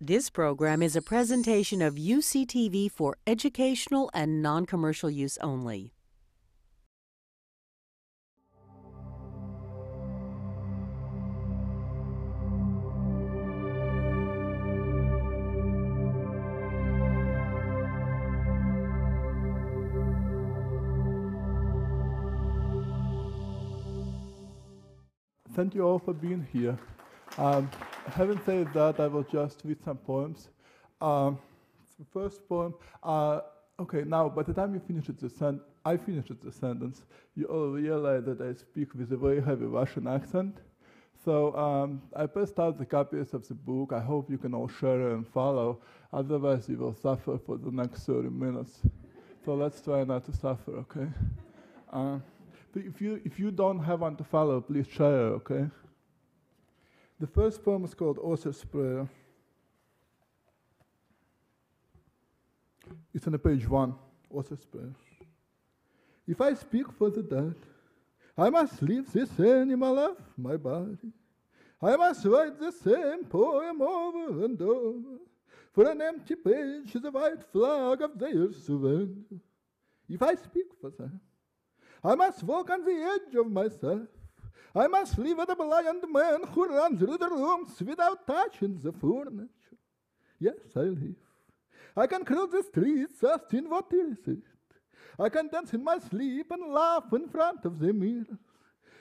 This program is a presentation of UCTV for educational and non commercial use only. Thank you all for being here. Um, having said that, I will just read some poems. Um, the first poem, uh, okay, now by the time you finish the sen- I finish the sentence, you all realize that I speak with a very heavy Russian accent. So um, I passed out the copies of the book. I hope you can all share and follow. Otherwise, you will suffer for the next 30 minutes. So let's try not to suffer, okay? Uh, if you if you don't have one to follow, please share, okay? The first poem is called Author's Prayer. It's on the page one, Author's Prayer. If I speak for the dead, I must leave this animal of my body. I must write the same poem over and over. For an empty page is a white flag of their surrender. If I speak for them, I must walk on the edge of myself. I must live with a blind man who runs through the rooms without touching the furniture. Yes, I live. I can cross the streets asking what is it. I can dance in my sleep and laugh in front of the mirror.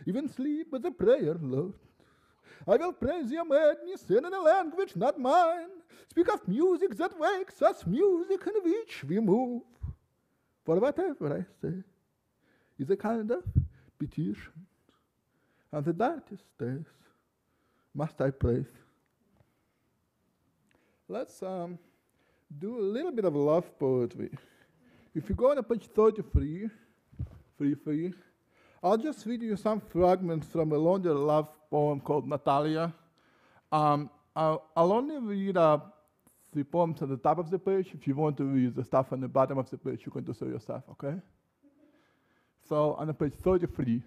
Even sleep with a prayer, Lord. I will praise your madness in a language not mine. Speak of music that wakes us, music in which we move. For whatever I say is a kind of petition. And the darkest days must I praise. Let's um, do a little bit of love poetry. If you go on page 33, free, free, I'll just read you some fragments from a longer love poem called Natalia. Um, I'll, I'll, only read uh, the poems at the top of the page. If you want to read the stuff on the bottom of the page, you can do so yourself, okay? So on page 33,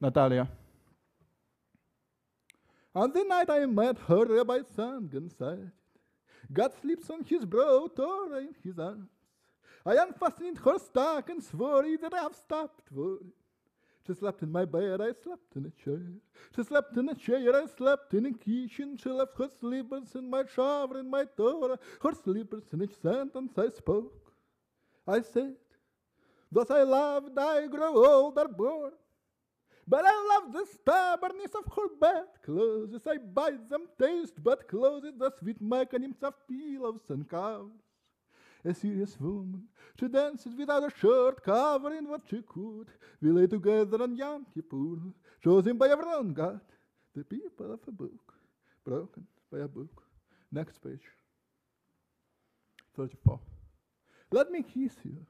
Natalia. On the night I met her, Rabbi Sangan said, God sleeps on his brow, Torah in his arms. I unfastened her stockings, worried that I've stopped worrying. She slept in my bed, I slept in a chair. She slept in a chair, I slept in a kitchen. She left her slippers in my shower, in my Torah, her slippers in each sentence I spoke. I said, Thus I loved, I grow older, born. But I love the stubbornness of her bed clothes. I bite them, taste but clothes, the sweet mechanisms of pillows and covers. A serious woman, she dances without a shirt, covering what she could. We lay together on Yom Kippur, chosen by our own God, the people of a book, broken by a book. Next page. 34. Let me kiss you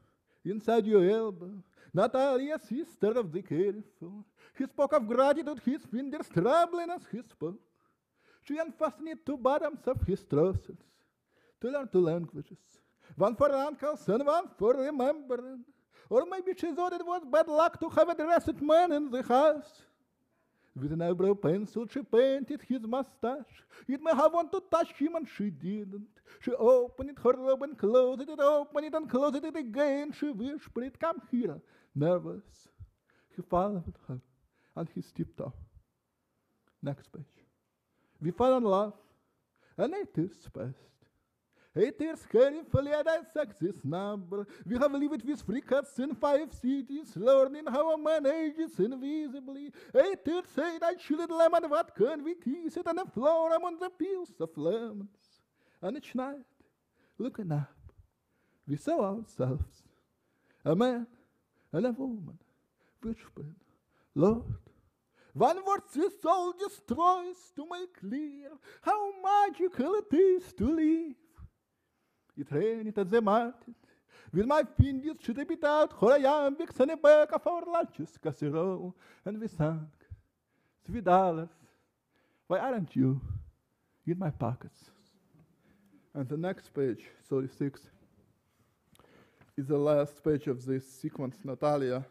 inside your elbow. Natalia, sister of the careful. He spoke of gratitude, his fingers trembling as he spoke. She unfastened two bottoms of his trousers to learn two languages. One for uncles and one for remembering. Or maybe she thought it was bad luck to have a dressed man in the house. With an eyebrow pencil, she painted his mustache. It may have wanted to touch him, and she didn't. She opened it her robe and closed it, opened it and closed it again. She whispered, Come here, nervous. He followed her, and he stepped off. Next page. We fell in love, and it is past. It is carefully dissect this number. We have lived with three cats in five cities, learning how a man ages invisibly. It is said I chilled lemon, what can we kiss it on the floor among the peels of lemons. And each night, looking up, we saw ourselves, a man and a woman, whispering, Lord, one word this soul destroys to make clear how magical it is to live it rained at the market. With my fingers she it out iambics and a back of our lunches casserole, and we sang, three dollars. Why aren't you in my pockets? And the next page, 36, is the last page of this sequence, Natalia.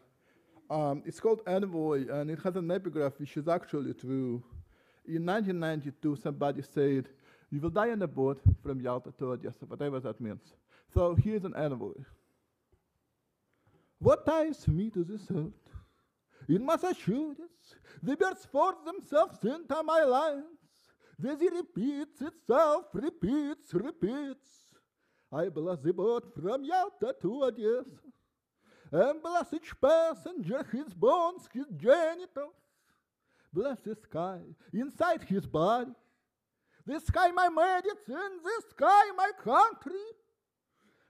Um, it's called Envoy, and it has an epigraph which is actually true. In 1992, somebody said, You will die on the boat from Yalta to Odessa, whatever that means. So here's an envoy. What ties me to this earth? In Massachusetts, the birds force themselves into my lines. The sea repeats itself, repeats, repeats. I bless the boat from Yalta to Odessa, and bless each passenger, his bones, his genitals. Bless the sky inside his body. The sky my medicine, the sky my country.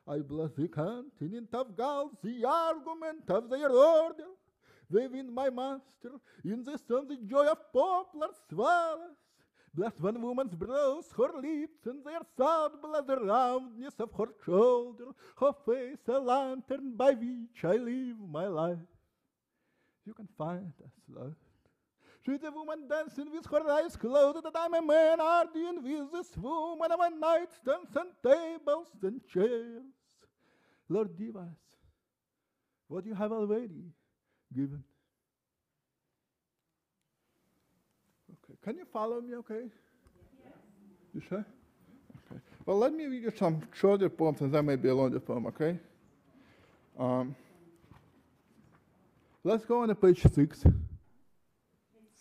I bless the continent of Gauls, the argument of their order. They win my master in the sun, the joy of poplar swallows. Bless one woman's brows, her lips, and their sound, bless the roundness of her shoulder, her face a lantern by which I live my life. You can find us lost. She's a woman dancing with her eyes closed, that I'm a man arguing with this woman of a nightstands and tables and chairs. Lord, give us what you have already given. Okay, can you follow me okay? You sure? Okay. Well, let me read you some shorter poems and that may be a longer poem, okay? Um, let's go on to page six.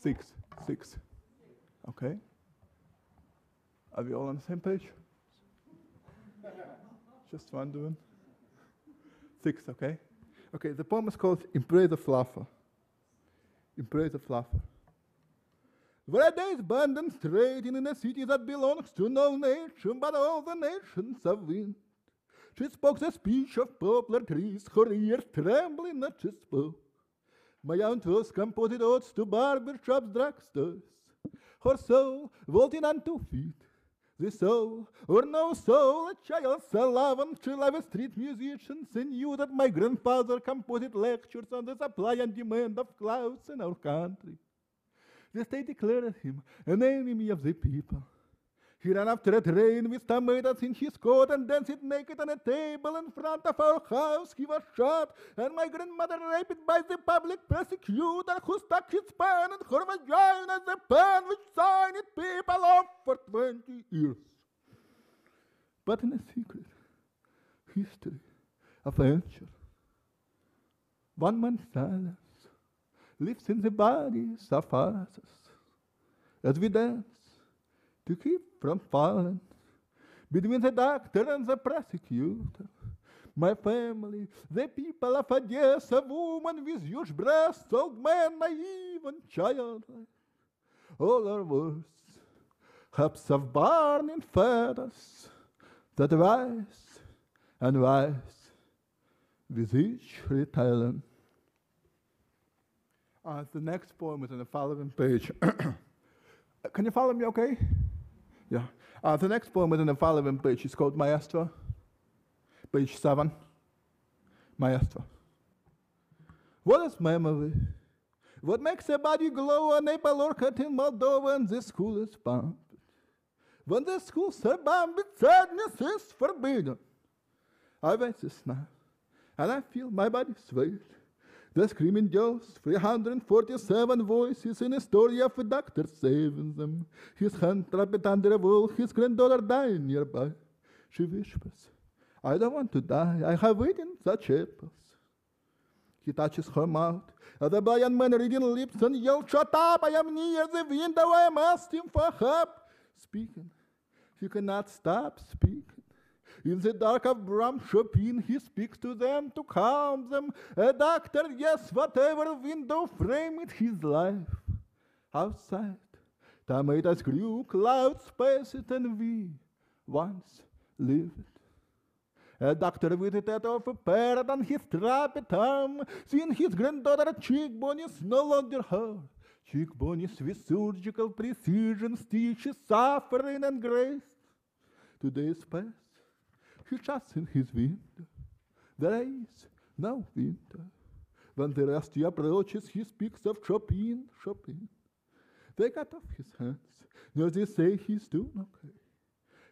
Six, six. Okay? Are we all on the same page? Just wondering. Six, okay? Okay, the poem is called Impresa Fluffer. Impresa Fluffer. Where there is trading in a city that belongs to no nation but all the nations of wind. She spoke the speech of poplar trees, her ears trembling as she spoke. My aunt was composite odes to barber shops, drugstores. Her soul vaulting on two feet. The soul, or no soul, a child eleven, I was street musicians and knew that my grandfather composed lectures on the supply and demand of clouds in our country. The state declared him an enemy of the people. He ran after a train with tomatoes in his coat and danced naked on a table in front of our house. He was shot, and my grandmother raped by the public prosecutor who stuck his pen in her vagina, the pen which signed it, people off for 20 years. But in a secret history of venture, one man's silence lives in the bodies of others as we dance to keep from falling between the doctor and the prosecutor. My family, the people of Odessa, a woman with huge breasts, old man, naive and child. All our words, cups of burning feathers that rise and rise with each retelling. Uh, the next poem is on the following page. Can you follow me okay? Yeah. Uh, the next poem is on the following page. It's called Maestro. Page 7. Maestro. What is memory? What makes a body glow on April orchid in Moldova and the school is pumped? When the schools are bombed, sadness is forbidden. I wait this now, and I feel my body sway. The screaming girls, 347 voices in a story of a doctor saving them. His hand trapped under a wall, his granddaughter dying nearby. She whispers, I don't want to die, I have eaten such apples. He touches her mouth. As the blind man reading lips and yells, Shut up, I am near the window, I am asking for help. Speaking, he cannot stop speaking. In the dark of Bram Chopin, he speaks to them to calm them. A doctor, yes, whatever window framed his life. Outside, tomatoes grew, clouds passed, and we once lived. A doctor with a tattoo of a parrot on his trapped arm, seeing his granddaughter cheekbone is no longer her. Cheekbone is with surgical precision, stitches suffering and grace. Today's past, he shuts in his window. There is no winter. When the rusty approaches, he speaks of Chopin, Chopin. They cut off his hands. Now they say he's doing okay.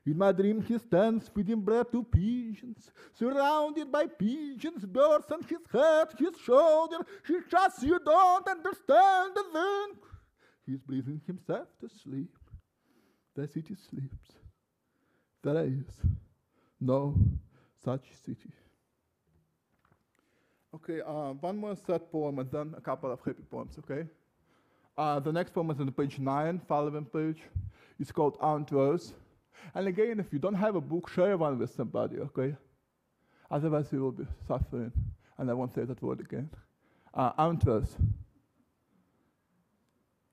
In my dream, he stands feeding bread to pigeons, surrounded by pigeons, birds on his head, his shoulder. He just you don't understand the thing. He's breathing himself to sleep. The city sleeps. there is no such city. Okay, uh, one more sad poem and then a couple of happy poems, okay? Uh, the next poem is on page 9, following page. It's called Aunt Rose. And again, if you don't have a book, share one with somebody, okay? Otherwise, you will be suffering. And I won't say that word again. Uh, Aunt Rose.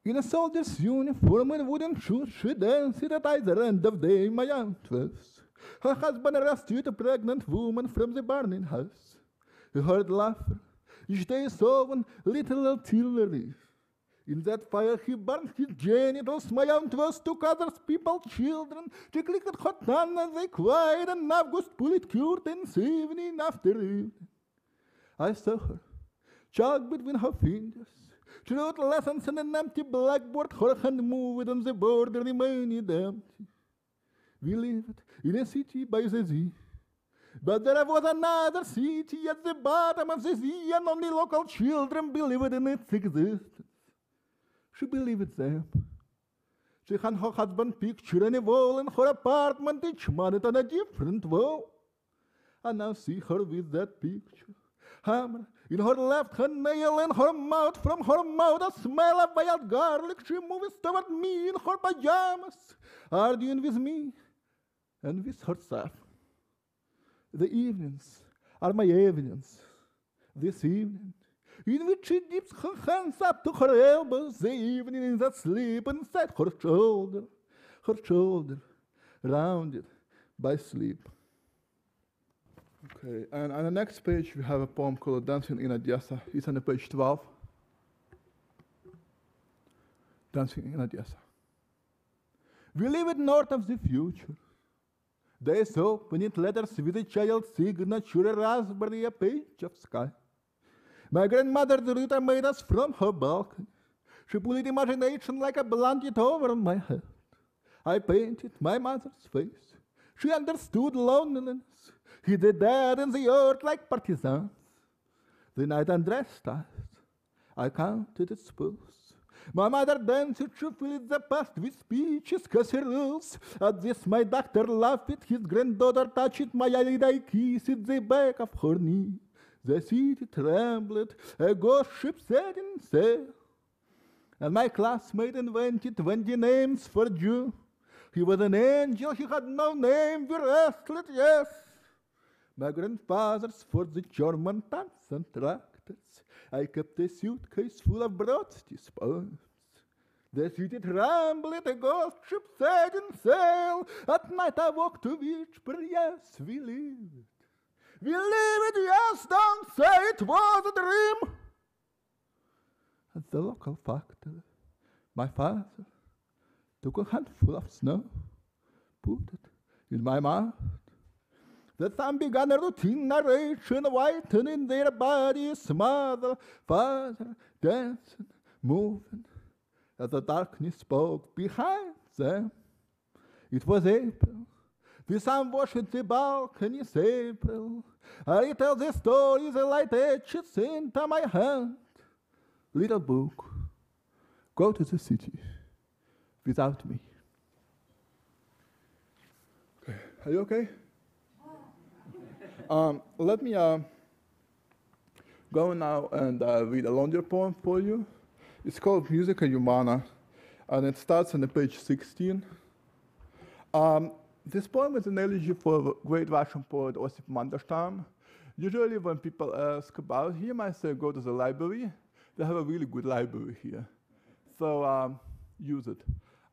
In a soldier's uniform and wooden shoes, she danced at either end of day, my Aunt Rose. Her husband rescued a pregnant woman from the burning house. He heard laughter. Day saw one little artillery. In that fire he burned his genitals. My aunt was took others people, children. She clicked hot on as they cried, and August bullet curtains evening after evening. I saw her, chalk between her fingers. She wrote lessons on an empty blackboard. Her hand moved on the border, remained empty. We lived in a city by the sea. But there was another city at the bottom of the sea, and only local children believed in its existence. She believed them. She had her husband picture on a wall in her apartment, each month on a different wall. And now see her with that picture. Hammer in her left hand, nail in her mouth, from her mouth a smell of wild garlic. She moves toward me in her pajamas, arguing with me and with herself. The evenings are my evenings. This evening, in which she dips her hands up to her elbows, the evening in that sleep inside her shoulder, her shoulder rounded by sleep. Okay, and on the next page we have a poem called Dancing in Odessa. It's on page 12. Dancing in Odessa. We live it north of the future. Days opened letters with a child's signature, a raspberry, a page of sky. My grandmother's Rita made us from her balcony. She put imagination like a blanket over my head. I painted my mother's face. She understood loneliness. He did that in the earth like partisans. The night undressed us. I counted its pulse. My mother danced to fill the past with speeches, casseroles. At this, my doctor laughed. His granddaughter touched my eyelid. I kissed the back of her knee. The city trembled. A ghost ship set in sail. And my classmate invented twenty names for Jew. He was an angel. He had no name. We wrestled, yes. My grandfather's for the German tanks and tractors. I kept a suitcase full of Brodsky spoons. The city trembled, a ghost ship set in sail. At night I walked to Vicksburg, yes, we lived. We lived, yes, don't say it was a dream. At the local factory, my father took a handful of snow, put it in my mouth. The sun began a routine narration, whitening their bodies, mother, father, dancing, moving, as the darkness spoke behind them. It was April. The sun washed the balconies, April. I tell the stories, the light etches into my hand. Little book, go to the city without me. Okay, are you okay? Um, let me uh, go now and uh, read a longer poem for you. It's called Musica Humana, and it starts on the page 16. Um, this poem is an elegy for the great Russian poet Osip Mandelstam. Usually when people ask about him, I say go to the library. They have a really good library here. So um, use it.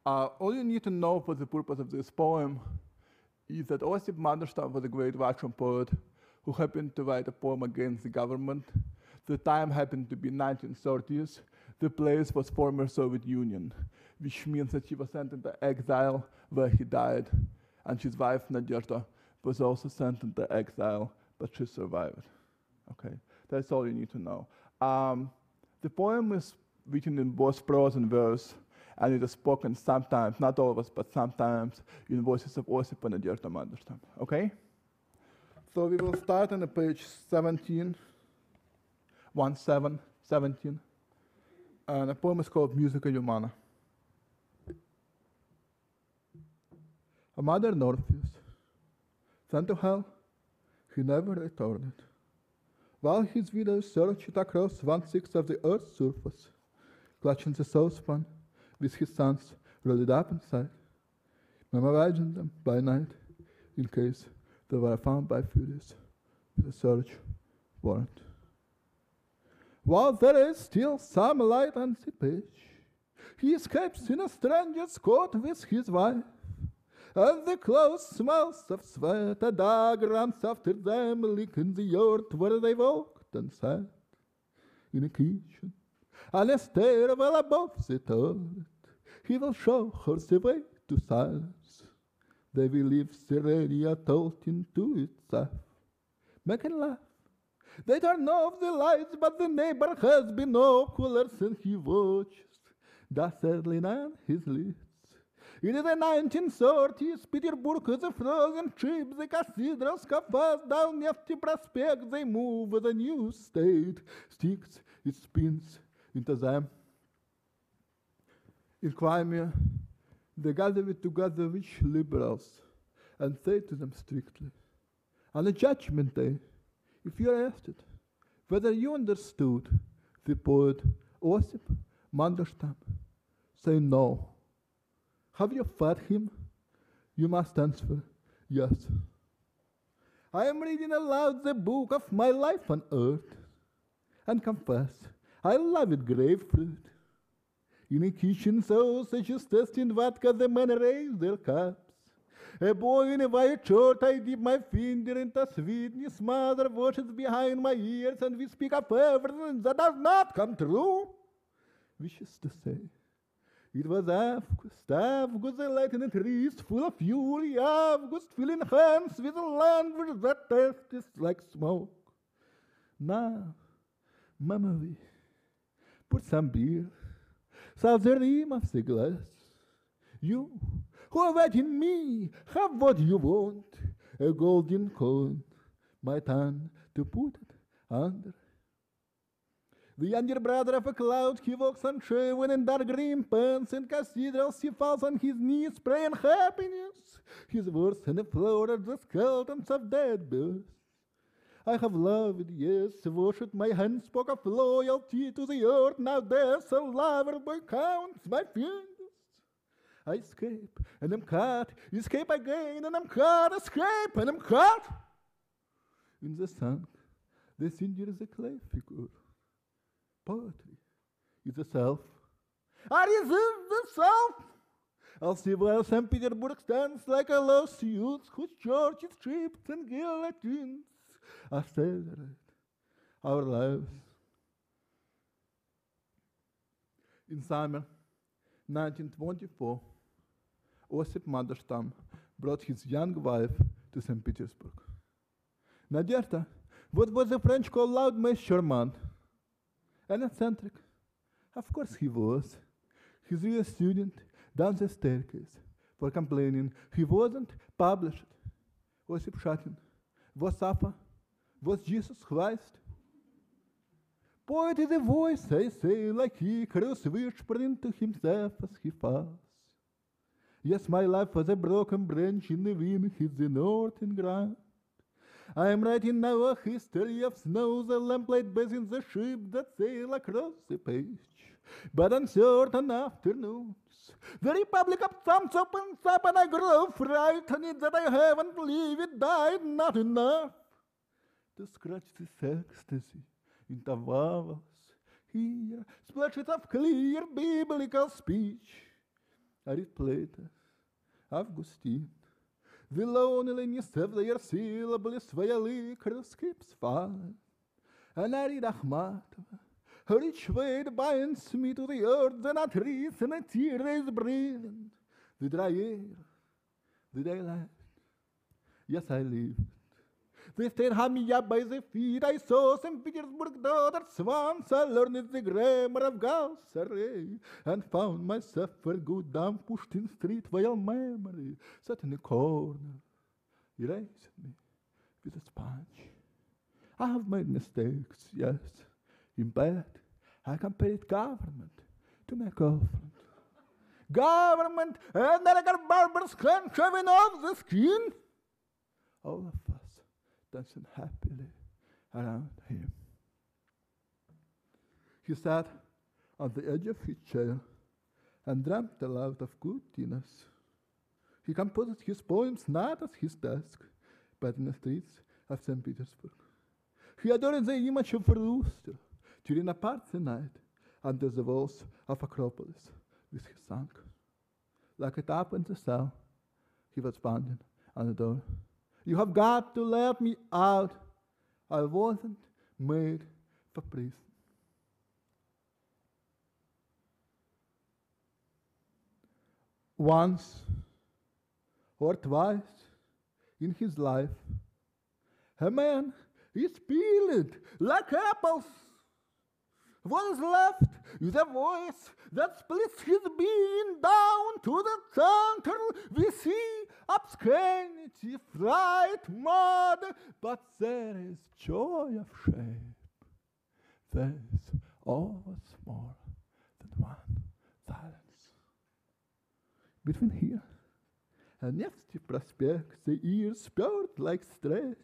Uh, all you need to know for the purpose of this poem is that Osip Mandelstam was a great Russian poet who happened to write a poem against the government. The time happened to be 1930s. The place was former Soviet Union, which means that he was sent into exile where he died. And his wife, Nadezhda, was also sent into exile, but she survived. Okay, that's all you need to know. Um, the poem is written in both prose and verse, and it is spoken sometimes, not always, but sometimes in voices of Osip and Nadezhda Mandelstam. Okay? So we will start on the page 17, 1 7, 17. And the poem is called Musica Humana. A mother Orpheus Then to hell he never returned. While his widow searched across one sixth of the earth's surface, clutching the saucepan with his sons rolled up inside, imagined them by night in case they were found by Furies with a search warrant. While there is still some light on the page, he escapes in a stranger's court with his wife. And the close smells of sweat, a dog runs after them, licking the earth where they walked and sat. In a kitchen, on a stairwell above the turret, he will show her the way to silence. They will leave Serenia told into itself. Make and laugh. They turn off the lights, but the neighbor has binoculars and he watches dastardly on his lips. It is the 1930s, Petersburg a frozen ship, the cathedrals have down Nevsky Prospect, they move a new state, sticks, it spins into them. In Crimea, they gather together rich liberals and say to them strictly, on the judgment day, if you are asked whether you understood the poet Osip Mandelstam, say no. Have you fed him? You must answer yes. I am reading aloud the book of my life on earth and confess I love it grapefruit. In a kitchen sausages testing vodka, the men raise their cups. A boy in a white shirt, I dip my finger into sweetness. Mother watches behind my ears, and we speak of everything that does not come true. Wishes to say, it was August, August, the lightning trees full of fury, August filling hands with a language that tastes like smoke. Now, memory, put some beer, the glass. You, who are waiting me, have what you want, a golden coin, my tongue to put it under. The younger brother of a cloud, he walks on shaven in dark green pants and cathedrals. He falls on his knees, praying happiness. His words on the floor are the skeletons of dead birds. I have loved, yes, worshipped my hands spoke of loyalty to the earth. Now there's a lover boy counts my fingers. I escape and I'm caught, escape again and I'm caught, escape and I'm caught. In the sun, the cinder is a clay figure. Poetry is a self. I resist the self. I'll see where St. Petersburg stands like a lost youth whose church is stripped and guillotines accelerate our lives. In summer 1924, Osip Mandelstam brought his young wife to St. Petersburg. Nadezhda, what was the French called loud Miss Sherman? An eccentric. Of course he was. His real student down the staircase for complaining he wasn't published. Osip Shatin was Safa, was Jesus Christ. Is a voice, I say, like Icarus whispering to himself as he falls. Yes, my life was a broken branch in the wind, hits the northern ground. I am writing now a history of snow, the lamplight basins the ship that sail across the page. But on certain afternoons, the Republic of thumbs opens up and I grow frightened that I haven't lived died not enough scratch this ecstasy into vowels. Here, splashes of clear biblical speech are replayed. Augustine, the loneliness of their syllables violate skips fallen. And I read Akhmatova, each word binds me to the earth, and a trees and a tear is breathing. The dry air, the daylight. Yes, I lived. Me up by the feet. I saw St. Petersburg daughters once. I learned the grammar of Gauss and found myself for good down Pushkin Street while memory sat in the corner, erased me with a sponge. I have made mistakes, yes. In bed, I compared government to my girlfriend. Government and I got barbers clan shaving off the skin. all of us dancing happily around him. He sat on the edge of his chair and dreamt aloud of good dinners. He composed his poems not at his desk, but in the streets of St. Petersburg. He adored the image of Rooster during a party night under the walls of Acropolis with his song. Like a tap in the cell, he was pounding on the door. You have got to let me out. I wasn't made for prison. Once or twice in his life, a man is peeled like apples. Was left with a voice that splits his being down to the center. We see obscenity, fright, mud, but there is joy of shape. There's always more than one silence. Between here and Nevsky Prospect, the ears spurt like stretch.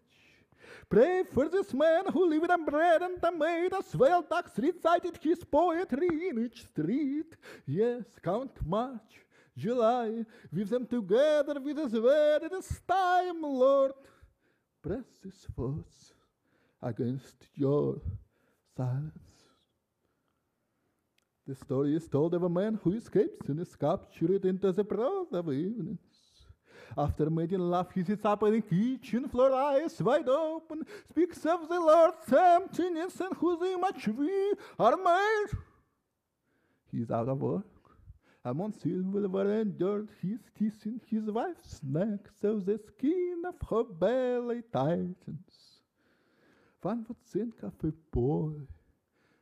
Pray for this man who lived on bread and tomatoes, while ducks recited his poetry in each street. Yes, Count March, July, weave them together with his word this time, Lord. Press his thoughts against your silence. The story is told of a man who escapes and is captured into the broad of evenings. After making love, he sits up in the kitchen floor, eyes wide open, speaks of the Lord's emptiness and whose image we are made. He is out of work. Among silver and dirt, he's kissing his wife's neck, so the skin of her belly tightens. One would think of a boy,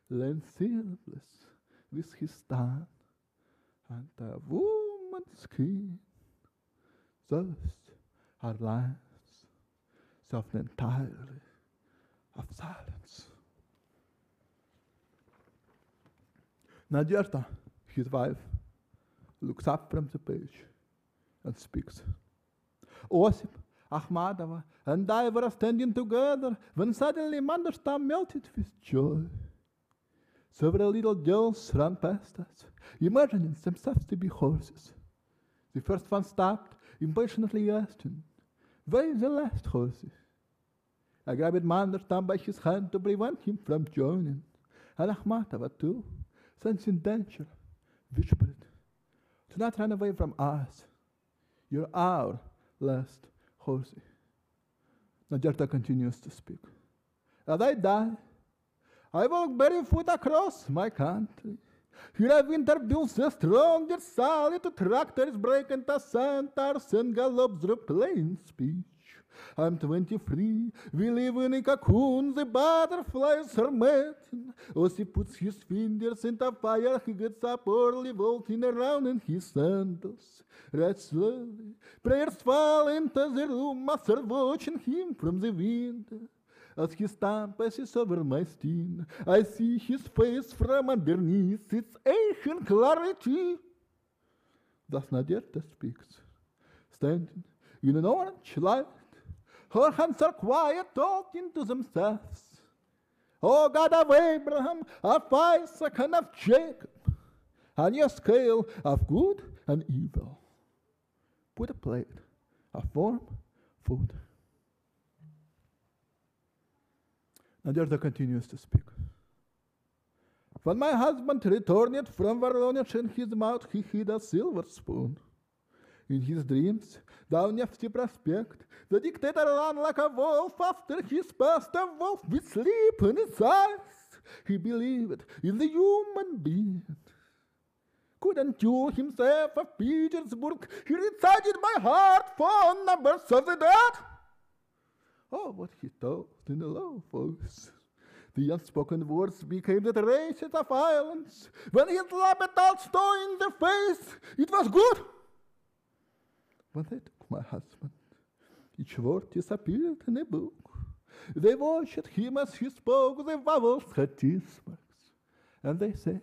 sleepless with his tongue, and a woman's skin those are lives soft entirely of silence. Nadezhda, his wife, looks up from the page and speaks. Osip, Akhmatova, and I were standing together when suddenly Mandelstam melted with joy. Several little girls ran past us, imagining themselves to be horses. The first one stopped impatiently asked him, Where is the last horses? I grabbed Mandelstam by his hand to prevent him from joining, and Akhmatova too, sensing danger, whispered, Do not run away from us. You're our last horsey. Nadezhda continues to speak. As I die, I walk barefoot across my country. Here I've introduced the strongest solid tractors, break into centers and gallops through plain speech. I'm 23, we live in a cocoon, the butterflies are mating. Ossie puts his fingers in the fire, he gets up early, vaulting around in his sandals. Right slowly, prayers fall into the room, master watching him from the window. As he stamps over my skin, I see his face from underneath its ancient clarity. Thus Nadezhda speaks, standing in an orange light. Her hands are quiet, talking to themselves. O God of Abraham, of Isaac, and of Jacob, on your scale of good and evil, put a plate of warm food. Nadezhda continues to speak. When my husband returned from Voronezh, in his mouth he hid a silver spoon. In his dreams, down Nevsky Prospect, the dictator ran like a wolf after his past, a wolf with sleep in his eyes. He believed in the human being. Couldn't you himself of Petersburg? He recited my heart phone numbers of the dead. Oh, what he told in a low voice. The unspoken words became the traces of violence. When he slapped Tolstoy in the face, it was good. When they took my husband, each word disappeared in a book. They watched him as he spoke, the vowels had teeth marks. And they said,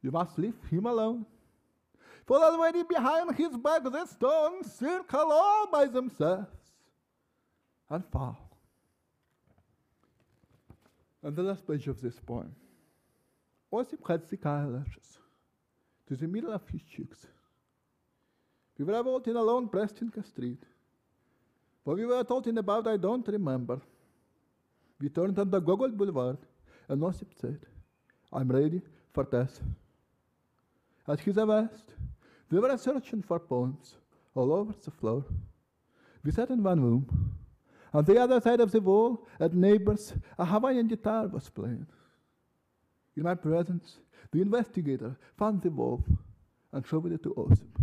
You must leave him alone. For already behind his back the stones circle all by themselves. And fall. And the last page of this poem. Osip had sick eyelashes to the middle of his cheeks. We were walking alone Prechistenka Street. But we were talking about I don't remember. We turned on the Gogol Boulevard, and Osip said, I'm ready for this. At his arrest, we were searching for poems all over the floor. We sat in one room. On the other side of the wall, at neighbors, a Hawaiian guitar was playing. In my presence, the investigator found the wolf and showed it to Osip.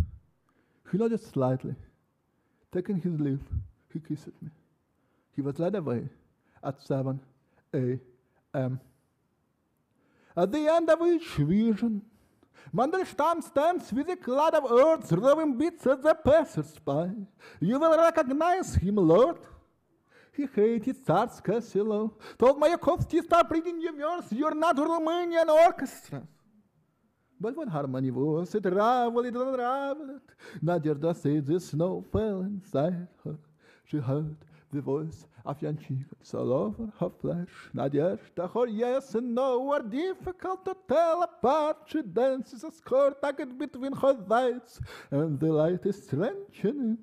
He nodded slightly. Taking his leave, he kissed me. He was led away at 7 a.m. At the end of each vision, Mandelstam stands with a cloud of earth throwing bits at the passers-by. You will recognize him, Lord. He hated Tsarskoe Selo. Told Mayakovsky, stop reading your verse, you're not Romanian orchestra. But when harmony was, it raveled and raveled. Nadezhda said the snow fell inside her. She heard the voice of Yanchikos all over her flesh. Nadezhda, her yes and no are difficult to tell apart. She dances a score tucked between her thighs, and the light is strengthening.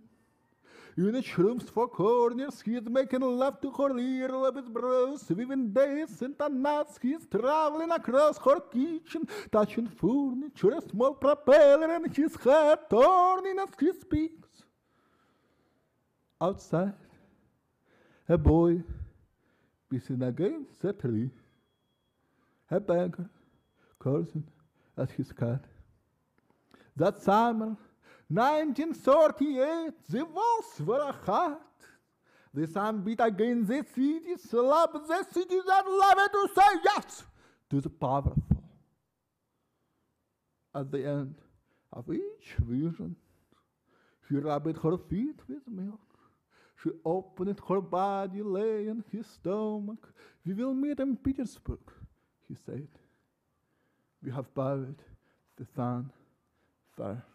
In each room's four corners, he is making love to her little of his brows. Weaving days into nights, he is traveling across her kitchen, touching furniture, a small propeller in his hair, turning as he speaks. Outside, a boy pissing against a tree, a beggar cursing at his cat. That summer, 1938, the walls were hot. The sun beat against the city, slap the city that love to say yes to the powerful. At the end of each vision, she rubbed her feet with milk. She opened her body, lay on his stomach. We will meet in Petersburg, he said. We have buried the sun first.